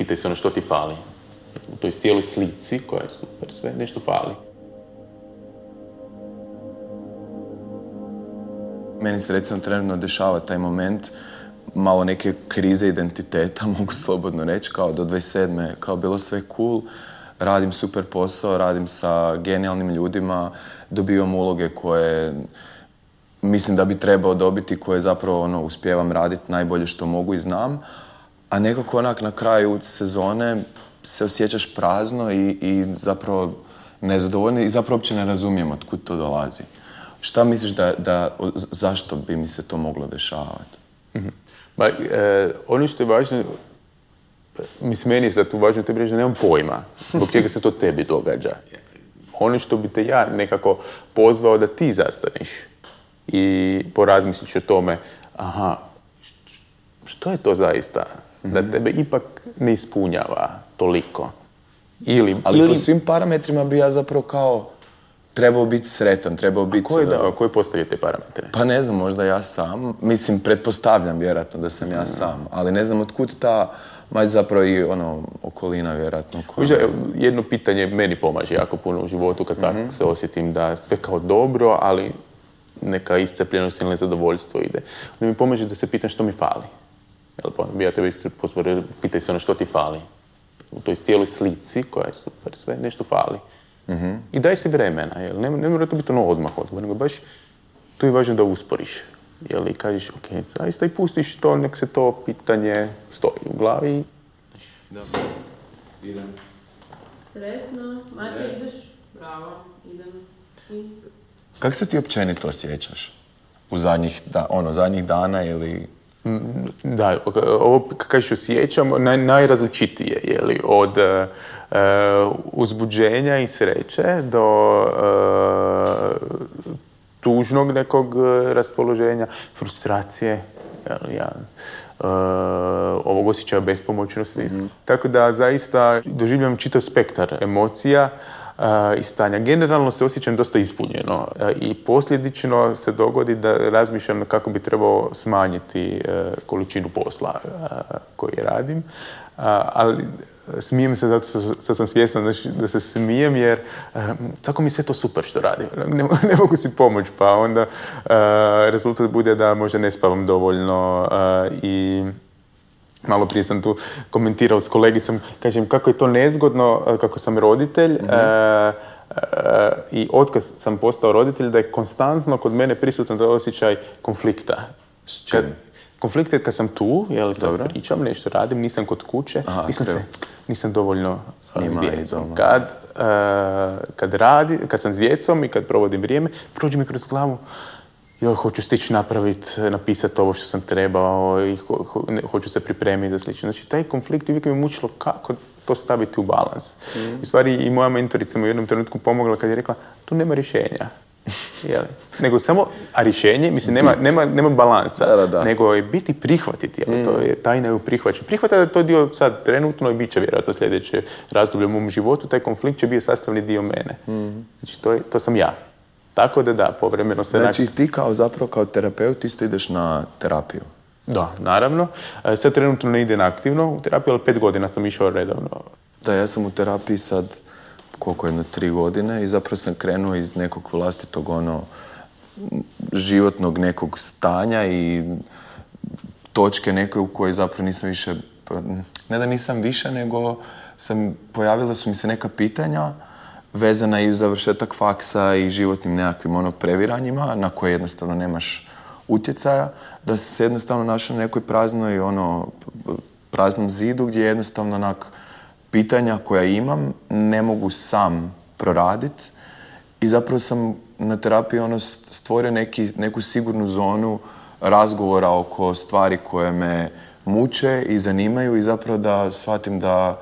Pitaj se ono što ti fali. U toj cijeloj slici koja je super, sve nešto fali. Meni se recimo trenutno dešava taj moment malo neke krize identiteta, mogu slobodno reći, kao do 27. kao bilo sve cool, radim super posao, radim sa genijalnim ljudima, dobivam uloge koje mislim da bi trebao dobiti, koje zapravo ono, uspijevam raditi najbolje što mogu i znam, a nekako onak na kraju sezone se osjećaš prazno i, i zapravo nezadovoljno i zapravo uopće ne razumijem od kud to dolazi. Šta misliš da, da zašto bi mi se to moglo dešavati? mm Ma, e, ono što je važno, mislim, meni je tu važno tebi reći nemam pojma zbog čega se to tebi događa. Ono što bi te ja nekako pozvao da ti zastaneš i porazmisliš o tome, aha, što je to zaista? Da mhm. tebe ipak ne ispunjava toliko. Ili, Ali ili... po svim parametrima bi ja zapravo kao trebao biti sretan, trebao biti... A koji, da, koji postavljaju te parametre? Pa ne znam, možda ja sam. Mislim, pretpostavljam vjerojatno da sam ja sam. Ali ne znam otkud ta... Mać zapravo i ono, okolina vjerojatno. Koja... jedno pitanje meni pomaže jako puno u životu kad mm se osjetim da sve kao dobro, ali neka iscepljenost ili nezadovoljstvo ide. Onda mi pomaže da se pitam što mi fali. Jel, pa, ja tebe isto pozvorio, pitaj se ono što ti fali. U toj cijeloj slici koja je super, sve nešto fali. I daj si vremena, jel? Ne, ne mora to biti ono odmah odgovor, nego baš tu je važno da usporiš. Jel? I kažeš, ok, zaista i pustiš to, nek se to pitanje stoji u glavi. Da. Idem. Sretno. Mate, ideš? Bravo. Idem. Kako se ti općenito osjećaš? U zadnjih, da, ono, zadnjih dana ili... Mm, da, ovo kažeš osjećam, naj, najrazličitije, je li, od uh, uzbuđenja i sreće do uh, tužnog nekog raspoloženja, frustracije, jel, ja, ovog osjećaja bespomoćnosti. mm Tako da zaista doživljam čitav spektar emocija i stanja. Generalno se osjećam dosta ispunjeno i posljedično se dogodi da razmišljam kako bi trebao smanjiti količinu posla koji radim, ali smijem se zato što sam svjesna da se smijem jer tako mi sve to super što radim. Ne, mogu si pomoći pa onda rezultat bude da možda ne spavam dovoljno i malo prije sam tu komentirao s kolegicom, kažem kako je to nezgodno kako sam roditelj mhm. i otkaz sam postao roditelj da je konstantno kod mene prisutan taj osjećaj konflikta. Kad, konflikt je kad sam tu, jel sad pričam, nešto radim, nisam kod kuće, Aha, nisam, se, nisam dovoljno s djecom. Kad, uh, kad, radi, kad sam s djecom i kad provodim vrijeme, prođe mi kroz glavu, joj, hoću stići napraviti, napisati ovo što sam trebao i hoću se pripremiti za slično. Znači, taj konflikt uvijek mi je mučilo kako to staviti u balans. Mm. U stvari, i moja mentorica mi u jednom trenutku pomogla kad je rekla, tu nema rješenja. Jel? Nego samo, a rješenje, mislim, nema, nema, nema balansa, da, da, nego je biti prihvatiti, jel? to je tajna u prihvaćanju. Prihvata da je to dio sad trenutno i bit će vjerojatno sljedeće razdoblje u mom životu, taj konflikt će biti sastavni dio mene. Mm. Znači, to, je, to sam ja. Tako da da, povremeno se... Znači ti kao zapravo kao terapeut isto ideš na terapiju? Da, naravno. E, sad trenutno ne idem aktivno u terapiju, ali pet godina sam išao redovno. Da, ja sam u terapiji sad koliko jedno tri godine i zapravo sam krenuo iz nekog vlastitog ono životnog nekog stanja i točke neke u kojoj zapravo nisam više, pa, ne da nisam više, nego sam, pojavila su mi se neka pitanja vezana i uz završetak faksa i životnim nekakvim ono previranjima na koje jednostavno nemaš utjecaja, da se se jednostavno našao na nekoj praznoj ono praznom zidu gdje jednostavno onak pitanja koja imam ne mogu sam proraditi i zapravo sam na terapiji ono stvorio neki, neku sigurnu zonu razgovora oko stvari koje me muče i zanimaju i zapravo da shvatim da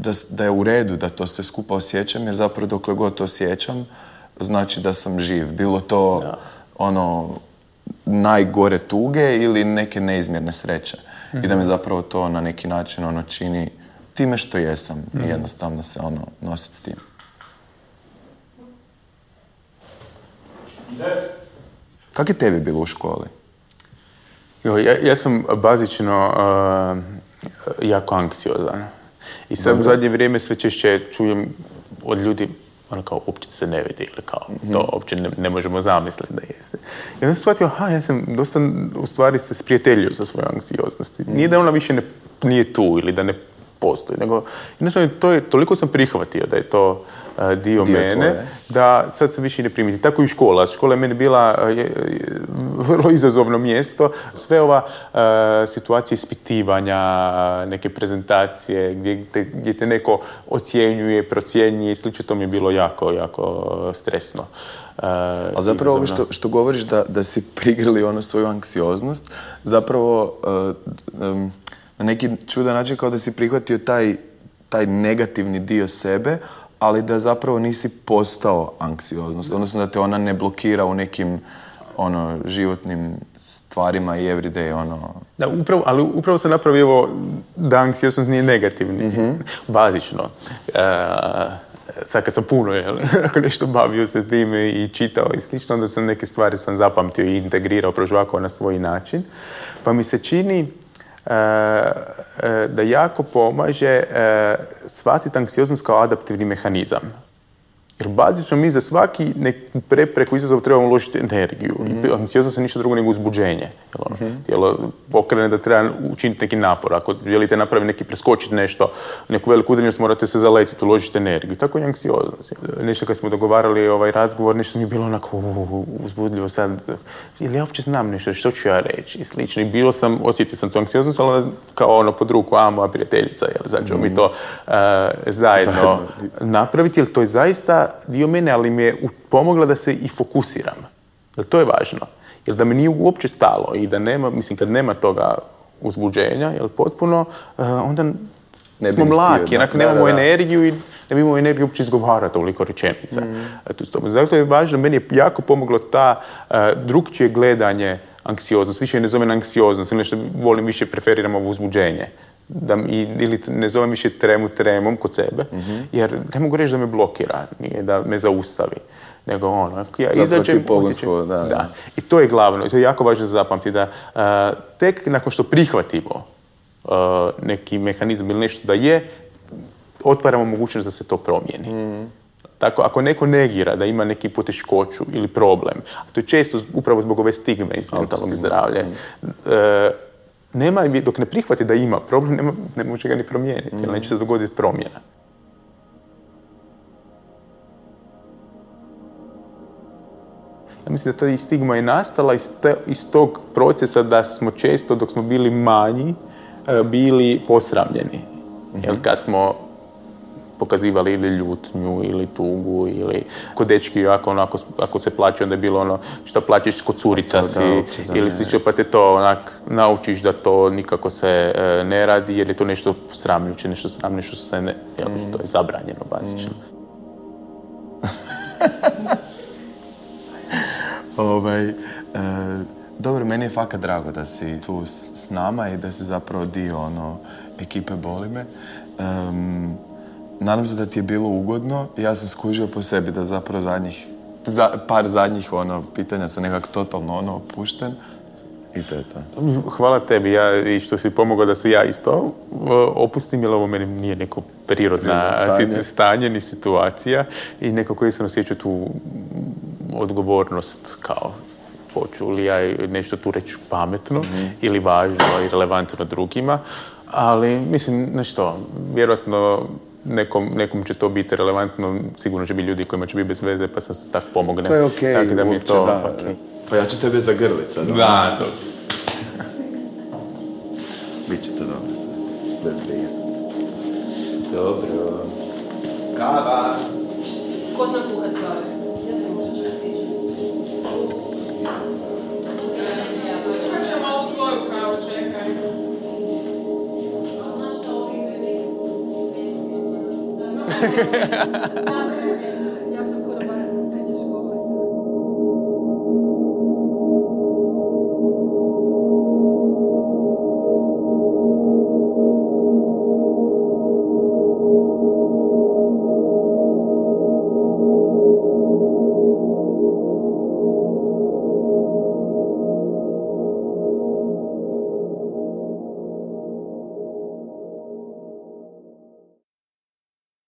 da, da je u redu da to sve skupa osjećam, jer zapravo dokle god to osjećam, znači da sam živ. Bilo to ono najgore tuge ili neke neizmjerne sreće. I da me mhm. zapravo to na neki način ono čini time što jesam i mhm. jednostavno se ono nositi s tim. Kako je tebi bilo u školi? Jo, ja, ja sam bazično uh, jako anksiozan I sad u zadnje vrijeme sve češće čujem od ljudi ono kao uopće se ne vidi ili kao to uopće ne, ne možemo zamisliti da jeste. I onda sam shvatio, aha, ja sam dosta u stvari se sprijateljio sa svojom anksioznosti. Nije da ona više ne, nije tu ili da ne postoji, nego jednostavno to je, toliko sam prihvatio da je to a, dio, Dio mene, tvoje. da sad se više ne primiti. Tako i škola. Škola je meni bila a, je- je vrlo izazovno mjesto. Sve ova a, situacija ispitivanja, neke prezentacije, gdje te, gdje te neko ocjenjuje, procjenjuje i slično, to mi je bilo jako, jako stresno. A, Ali zapravo ovo što, što govoriš da, da si prigrili ono svoju anksioznost, zapravo um, na neki čudan način kao da si prihvatio taj, taj negativni dio sebe, ali da zapravo nisi postao anksioznost, odnosno da te ona ne blokira u nekim ono, životnim stvarima i everyday, ono... Da, upravo, ali upravo sam napravio ovo da anksioznost nije negativni. Bazično. E, sad kad sam puno, jel, ako nešto bavio se time i čitao i slično, onda sam neke stvari sam zapamtio i integrirao, prožvakao na svoj način. Pa mi se čini da jako pomaže e, shvatiti anksioznost kao adaptivni mehanizam. Jer bazično mi za svaki neku prepreku izazov trebamo uložiti energiju. I anksioznost je ništa drugo nego uzbuđenje. Jel ono, Tijelo pokrene da treba učiniti neki napor. Ako želite napraviti neki, preskočiti nešto, neku veliku udaljenost, morate se zaletiti, uložiti energiju. Tako i anksioznost. Nešto kad smo dogovarali ovaj razgovor, nešto mi je bilo onako uzbudljivo sad. Ili ja uopće znam nešto, što ću ja reći i slično. I bilo sam, osjetio sam tu anksioznost, ali kao ono pod ruku, a moja prijateljica, jel, sad ćemo mi to eh, zajedno Zajedno. napraviti, jer to je zaista dio mene, ali mi je pomogla da se i fokusiram. Jer to je važno. Jer da me nije uopće stalo i da nema, mislim, kad nema toga uzbuđenja, jel potpuno, eh, onda Ne smo mlaki, Da, nemamo da, da. energiju i ne bi imao energiju uopće izgovarati toliko rečenica. Tobom. Zato je važno, meni je jako pomoglo ta uh, drugčije gledanje anksioznost. Više ne zovem anksioznost, nešto volim više preferiram ovo uzbuđenje. Da mi, ili ne zovem više tremu tremom kod sebe, jer ne mogu reći da me blokira, nije da me zaustavi. Nego ono, ja Zapravo izađem, osjećam- da, da. I to je glavno, i to je jako važno za zapamtiti, da uh, tek nakon što prihvatimo uh, neki mehanizam ili nešto da je, otvaramo mogućnost da se to promijeni. Tako, ako neko negira da ima neki poteškoću ili problem, a to je često upravo zbog ove stigme iz mentalnog zdravlja, e, nema, dok ne prihvati da ima problem, nema, ne može ga ni promijeniti, jer neće se dogoditi promjena. Ja mislim da ta stigma je nastala iz, te- iz tog procesa da smo često, dok smo bili manji, e, bili posramljeni. Jer kad smo pokazivali ili ljutnju ili tugu ili kod dečki ako, ono, ako, ako se plaće onda je bilo ono što plaćeš kod curica To da, si uopće da ili slično pa te to onak naučiš da to nikako se e, ne radi jer je to nešto sramljuće, nešto sramljuće što se ne, jel, što je zabranjeno bazično. Ovaj, e, dobro, meni je fakat drago da si tu s, s nama i da si zapravo dio ono, ekipe Boli me. Nadam se da ti je bilo ugodno. Ja sam skužio po sebi da zapravo zadnjih, za, par zadnjih ono, pitanja sam nekak totalno ono opušten. I to je to. Hvala tebi ja, i što si pomogao da se ja isto opustim, jer ovo meni nije neko Prirodno stanje. stanje. ni situacija i neko koji sam osjećao tu odgovornost kao hoću li ja nešto tu reći pametno ili važno i relevantno drugima, ali mislim, na što, vjerojatno nekom, nekom će to biti relevantno, sigurno će biti ljudi kojima će biti bez veze, pa sam se tak pomogne. To je okej, Tako da mi uopće, to da. Pa ja ću tebe zagrlit sad. ono. Da, to. Biće to dobro sve. Bez brige. Dobro. Kava. Ko sam kuhat kave? ハハハ